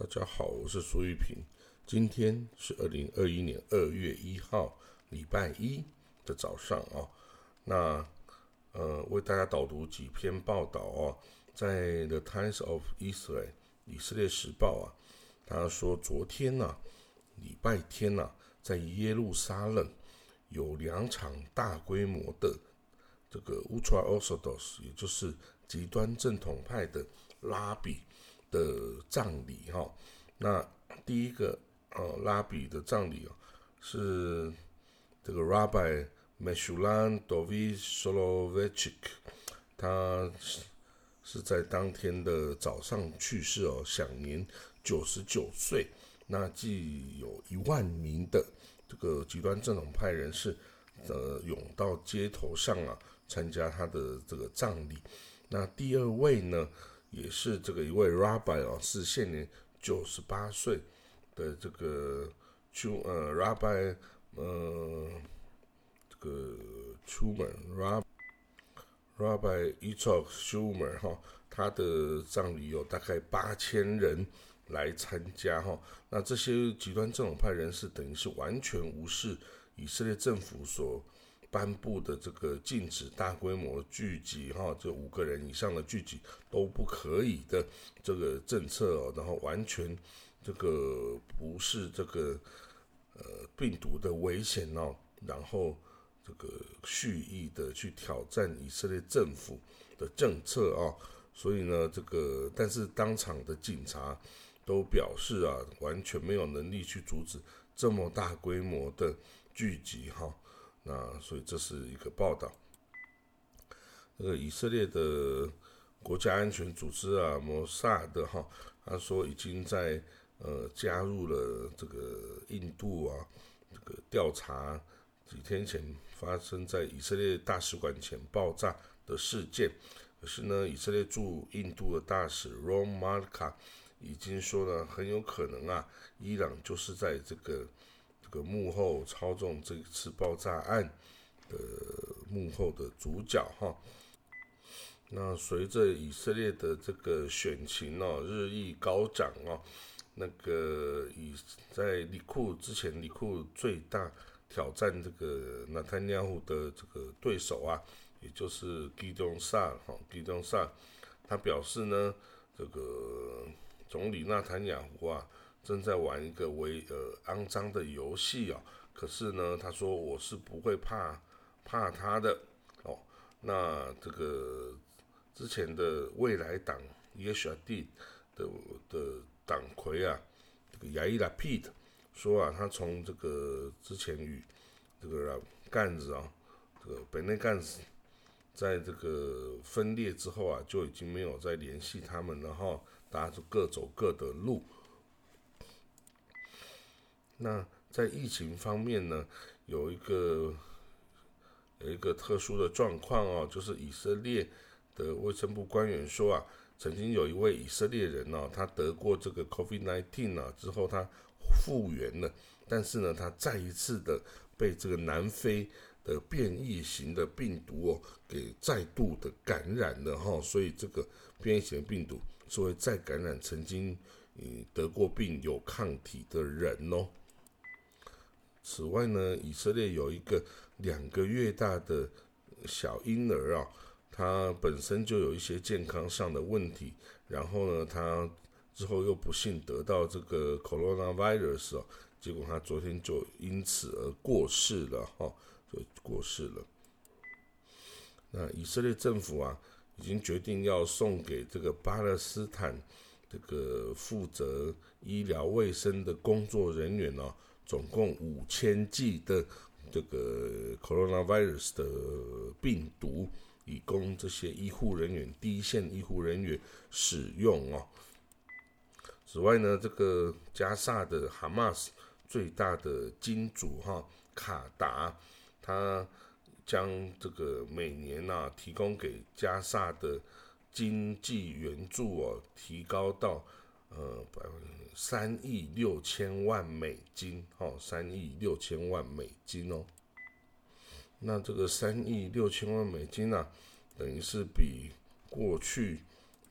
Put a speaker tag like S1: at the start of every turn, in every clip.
S1: 大家好，我是苏玉平。今天是二零二一年二月一号，礼拜一的早上啊。那呃，为大家导读几篇报道哦。在 The Times of Israel 以色列时报啊，他说昨天呢，礼拜天呢，在耶路撒冷有两场大规模的这个 Ultra Orthodox，也就是极端正统派的拉比。的葬礼哈，那第一个呃拉比的葬礼哦，是这个 Rabbi Meshulam Dovi Soloveitchik，他是是在当天的早上去世哦，享年九十九岁。那既有一万名的这个极端正统派人士呃涌到街头上啊，参加他的这个葬礼。那第二位呢？也是这个一位 Rabbi 哦，是现年九十八岁的这个出呃 Rabbi 呃这个出门 Rab Rabbi Itzhak Schumer 哈，他的葬礼有大概八千人来参加哈，那这些极端正统派人士等于是完全无视以色列政府所。颁布的这个禁止大规模聚集，哈，这五个人以上的聚集都不可以的这个政策哦，然后完全这个不是这个呃病毒的危险哦，然后这个蓄意的去挑战以色列政府的政策啊，所以呢，这个但是当场的警察都表示啊，完全没有能力去阻止这么大规模的聚集哈。那所以这是一个报道。那个以色列的国家安全组织啊，摩萨德哈，他说已经在呃加入了这个印度啊，这个调查几天前发生在以色列大使馆前爆炸的事件。可是呢，以色列驻印度的大使 Rom Malka 已经说了，很有可能啊，伊朗就是在这个。这个幕后操纵这次爆炸案的幕后的主角哈，那随着以色列的这个选情哦日益高涨哦，那个以在里库之前，里库最大挑战这个纳坦尼亚胡的这个对手啊，也就是基东萨哈基东萨，他表示呢，这个总理纳坦尼亚胡啊。正在玩一个为呃肮脏的游戏啊，可是呢，他说我是不会怕怕他的哦。那这个之前的未来党耶稣地的的党魁啊，这个亚伊拉皮特说啊，他从这个之前与这个干子啊，这个本内干子在这个分裂之后啊，就已经没有再联系他们了哈，大家就各走各的路。那在疫情方面呢，有一个有一个特殊的状况哦，就是以色列的卫生部官员说啊，曾经有一位以色列人哦，他得过这个 COVID-19 啊，之后他复原了，但是呢，他再一次的被这个南非的变异型的病毒哦，给再度的感染了哈，所以这个变异型病毒是会再感染曾经嗯得过病有抗体的人哦。此外呢，以色列有一个两个月大的小婴儿啊，他本身就有一些健康上的问题，然后呢，他之后又不幸得到这个 coronavirus 哦，结果他昨天就因此而过世了哈，就过世了。那以色列政府啊，已经决定要送给这个巴勒斯坦这个负责医疗卫生的工作人员哦。总共五千剂的这个 coronavirus 的病毒，以供这些医护人员、第一线医护人员使用哦。此外呢，这个加萨的 Hamas 最大的金主哈卡达，他将这个每年呐提供给加萨的经济援助哦，提高到。呃，百分三亿六千万美金，哦，三亿六千万美金哦。那这个三亿六千万美金呢，等于是比过去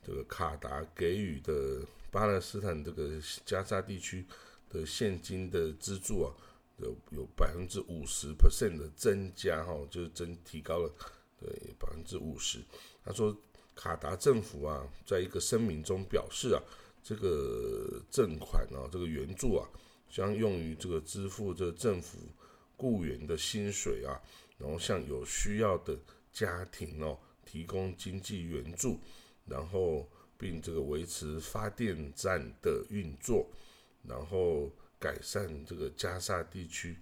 S1: 这个卡达给予的巴勒斯坦这个加沙地区的现金的资助啊，有有百分之五十 percent 的增加哈，就是增提高了对百分之五十。他说，卡达政府啊，在一个声明中表示啊，这个赠款啊，这个援助啊，将用于这个支付这个政府雇员的薪水啊，然后向有需要的家庭哦提供经济援助，然后并这个维持发电站的运作，然后改善这个加沙地区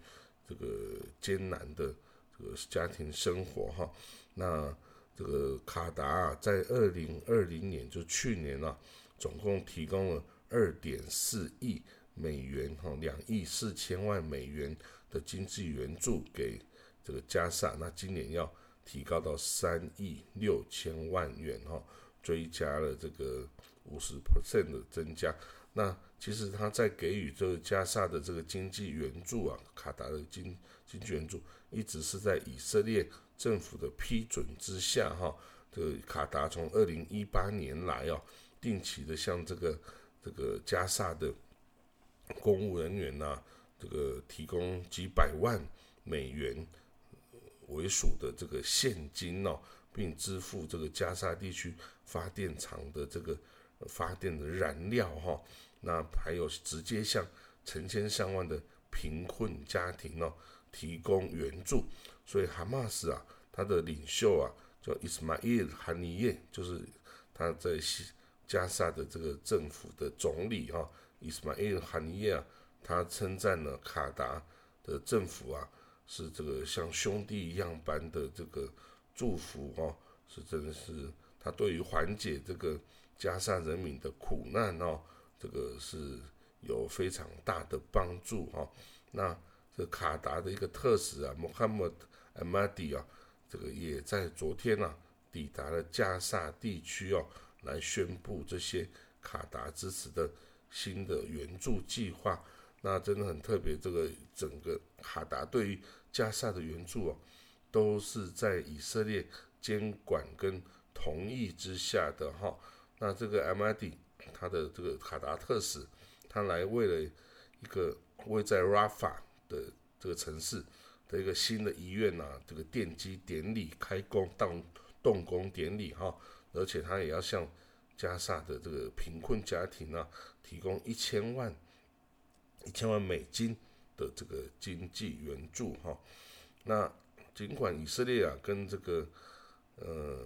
S1: 这个艰难的这个家庭生活哈。那这个卡达啊，在二零二零年就去年啊，总共提供了二点四亿美元哈，两亿四千万美元的经济援助给这个加沙。那今年要提高到三亿六千万元哈，追加了这个五十 percent 的增加。那其实他在给予这个加沙的这个经济援助啊，卡达的经经济援助一直是在以色列。政府的批准之下，哈，这卡达从二零一八年来啊，定期的向这个这个加萨的公务人员呐，这个提供几百万美元为数的这个现金哦，并支付这个加沙地区发电厂的这个发电的燃料哈，那还有直接向成千上万的贫困家庭哦提供援助。所以哈马斯啊，他的领袖啊叫伊斯马伊尔·哈尼耶，就是他在西加沙的这个政府的总理哈，伊斯马伊尔·哈尼耶啊，他称赞了卡达的政府啊，是这个像兄弟一样般的这个祝福哦，是真的是他对于缓解这个加沙人民的苦难哦，这个是有非常大的帮助哈。那这卡达的一个特使啊，穆罕默德。阿马迪啊，这个也在昨天呢抵达了加沙地区哦，来宣布这些卡达支持的新的援助计划。那真的很特别，这个整个卡达对于加沙的援助哦，都是在以色列监管跟同意之下的哈。那这个阿马迪他的这个卡达特使，他来为了一个位在拉法的这个城市。的一个新的医院呐，这个奠基典礼开工动动工典礼哈，而且他也要向加沙的这个贫困家庭啊提供一千万一千万美金的这个经济援助哈。那尽管以色列啊跟这个呃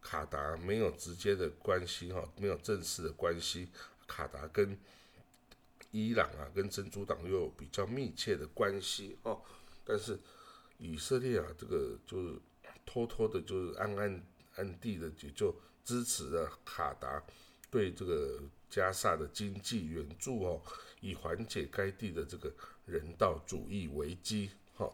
S1: 卡达没有直接的关系哈，没有正式的关系，卡达跟伊朗啊跟珍珠党又有比较密切的关系哦。但是以色列啊，这个就是偷偷的，就是暗暗安地的，也就支持了卡达对这个加沙的经济援助哦，以缓解该地的这个人道主义危机。哈，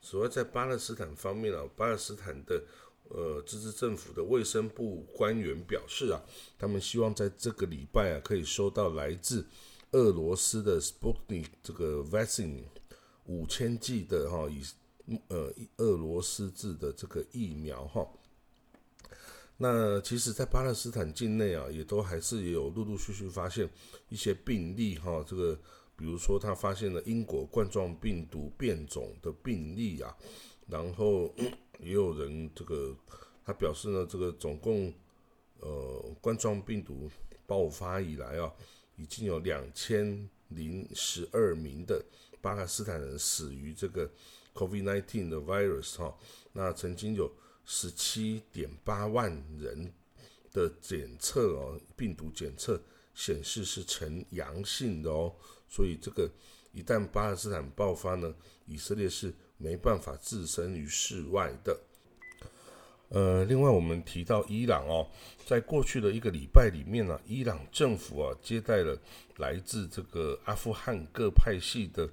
S1: 此外，在巴勒斯坦方面啊，巴勒斯坦的呃自治政府的卫生部官员表示啊，他们希望在这个礼拜啊，可以收到来自俄罗斯的 Sputnik 这个 vaccine。五千剂的哈以呃俄罗斯制的这个疫苗哈，那其实，在巴勒斯坦境内啊，也都还是有陆陆续续发现一些病例哈。这个比如说，他发现了英国冠状病毒变种的病例啊，然后也有人这个他表示呢，这个总共呃冠状病毒爆发以来啊，已经有两千零十二名的。巴勒斯坦人死于这个 COVID-19 的 virus 哈，那曾经有十七点八万人的检测哦，病毒检测显示是呈阳性的哦，所以这个一旦巴勒斯坦爆发呢，以色列是没办法置身于事外的。呃，另外我们提到伊朗哦，在过去的一个礼拜里面呢，伊朗政府啊接待了来自这个阿富汗各派系的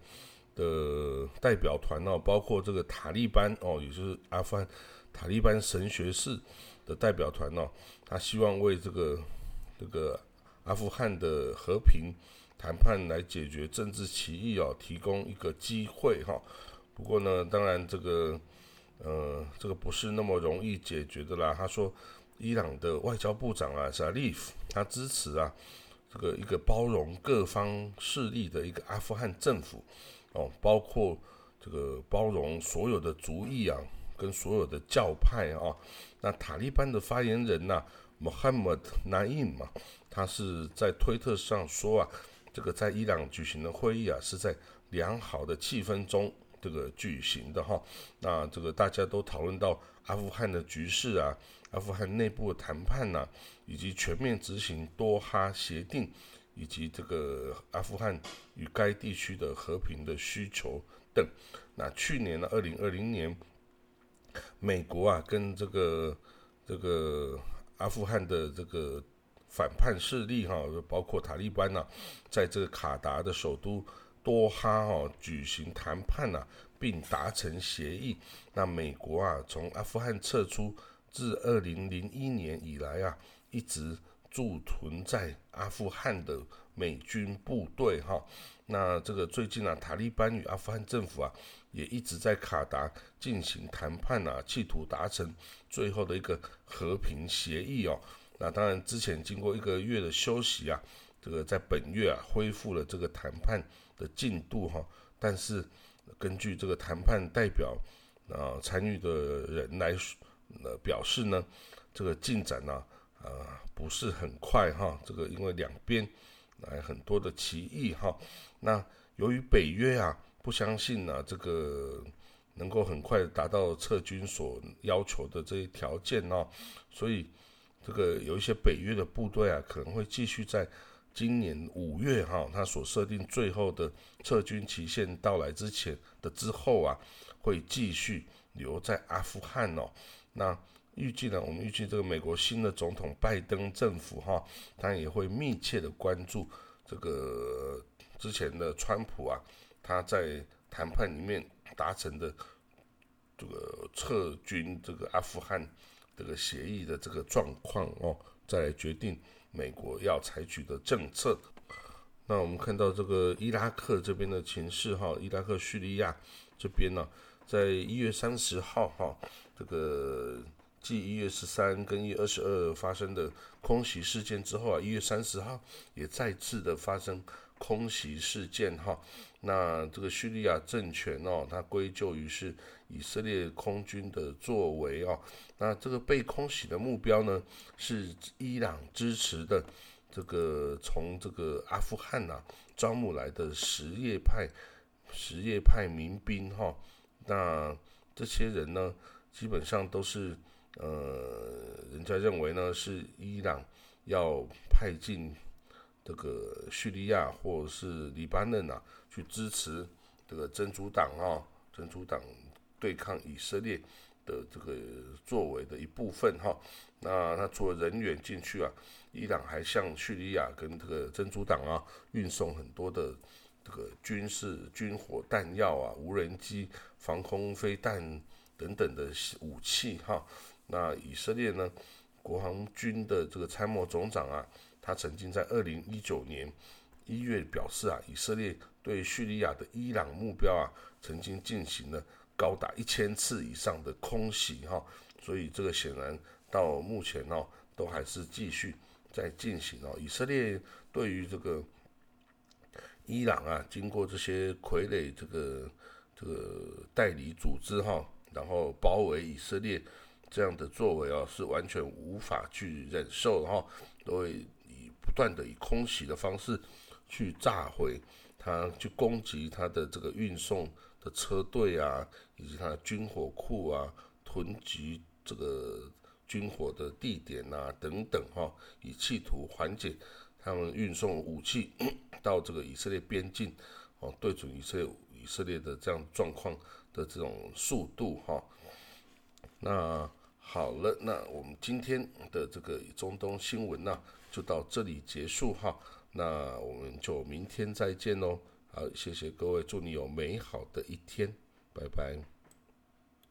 S1: 的代表团哦，包括这个塔利班哦，也就是阿富汗塔利班神学士的代表团哦，他希望为这个这个阿富汗的和平谈判来解决政治歧义哦，提供一个机会哈。不过呢，当然这个。呃，这个不是那么容易解决的啦。他说，伊朗的外交部长啊，沙利夫，他支持啊，这个一个包容各方势力的一个阿富汗政府，哦，包括这个包容所有的族裔啊，跟所有的教派啊。那塔利班的发言人呐，Mohammad Naim 嘛，他是在推特上说啊，这个在伊朗举行的会议啊，是在良好的气氛中这个举行的哈。那这个大家都讨论到阿富汗的局势啊。阿富汗内部的谈判呐，以及全面执行多哈协定，以及这个阿富汗与该地区的和平的需求等。那去年呢，二零二零年，美国啊跟这个这个阿富汗的这个反叛势力哈，包括塔利班呐，在这个卡达的首都多哈哈举行谈判呐，并达成协议。那美国啊从阿富汗撤出。自二零零一年以来啊，一直驻屯在阿富汗的美军部队哈，那这个最近啊，塔利班与阿富汗政府啊，也一直在卡达进行谈判啊，企图达成最后的一个和平协议哦。那当然，之前经过一个月的休息啊，这个在本月啊，恢复了这个谈判的进度哈。但是根据这个谈判代表啊参与的人来说。呃，表示呢，这个进展呢，呃，不是很快哈。这个因为两边来很多的歧义哈。那由于北约啊不相信呢，这个能够很快达到撤军所要求的这些条件哦，所以这个有一些北约的部队啊，可能会继续在今年五月哈，他所设定最后的撤军期限到来之前的之后啊，会继续留在阿富汗哦。那预计呢？我们预计这个美国新的总统拜登政府哈，他也会密切的关注这个之前的川普啊，他在谈判里面达成的这个撤军这个阿富汗这个协议的这个状况哦，再来决定美国要采取的政策。那我们看到这个伊拉克这边的情势哈，伊拉克叙利亚这边呢，在一月三十号哈。这个继一月十三跟一月二十二发生的空袭事件之后啊，一月三十号也再次的发生空袭事件哈。那这个叙利亚政权哦，它归咎于是以色列空军的作为哦。那这个被空袭的目标呢，是伊朗支持的这个从这个阿富汗呐招募来的什叶派什叶派民兵哈。那这些人呢？基本上都是，呃，人家认为呢是伊朗要派进这个叙利亚或者是黎巴嫩啊，去支持这个真主党啊，真主党对抗以色列的这个作为的一部分哈。那他除了人员进去啊，伊朗还向叙利亚跟这个真主党啊运送很多的这个军事军火弹药啊，无人机、防空飞弹。等等的武器哈，那以色列呢？国防军的这个参谋总长啊，他曾经在二零一九年一月表示啊，以色列对叙利亚的伊朗目标啊，曾经进行了高达一千次以上的空袭哈，所以这个显然到目前哦，都还是继续在进行哦。以色列对于这个伊朗啊，经过这些傀儡这个这个代理组织哈。然后包围以色列这样的作为啊，是完全无法去忍受，然后都会以不断的以空袭的方式去炸毁它，去攻击它的这个运送的车队啊，以及它的军火库啊，囤积这个军火的地点啊等等哈，以企图缓解他们运送武器 到这个以色列边境哦，对准以色列以色列的这样状况。的这种速度哈，那好了，那我们今天的这个中东新闻呢，就到这里结束哈，那我们就明天再见喽，好，谢谢各位，祝你有美好的一天，拜拜。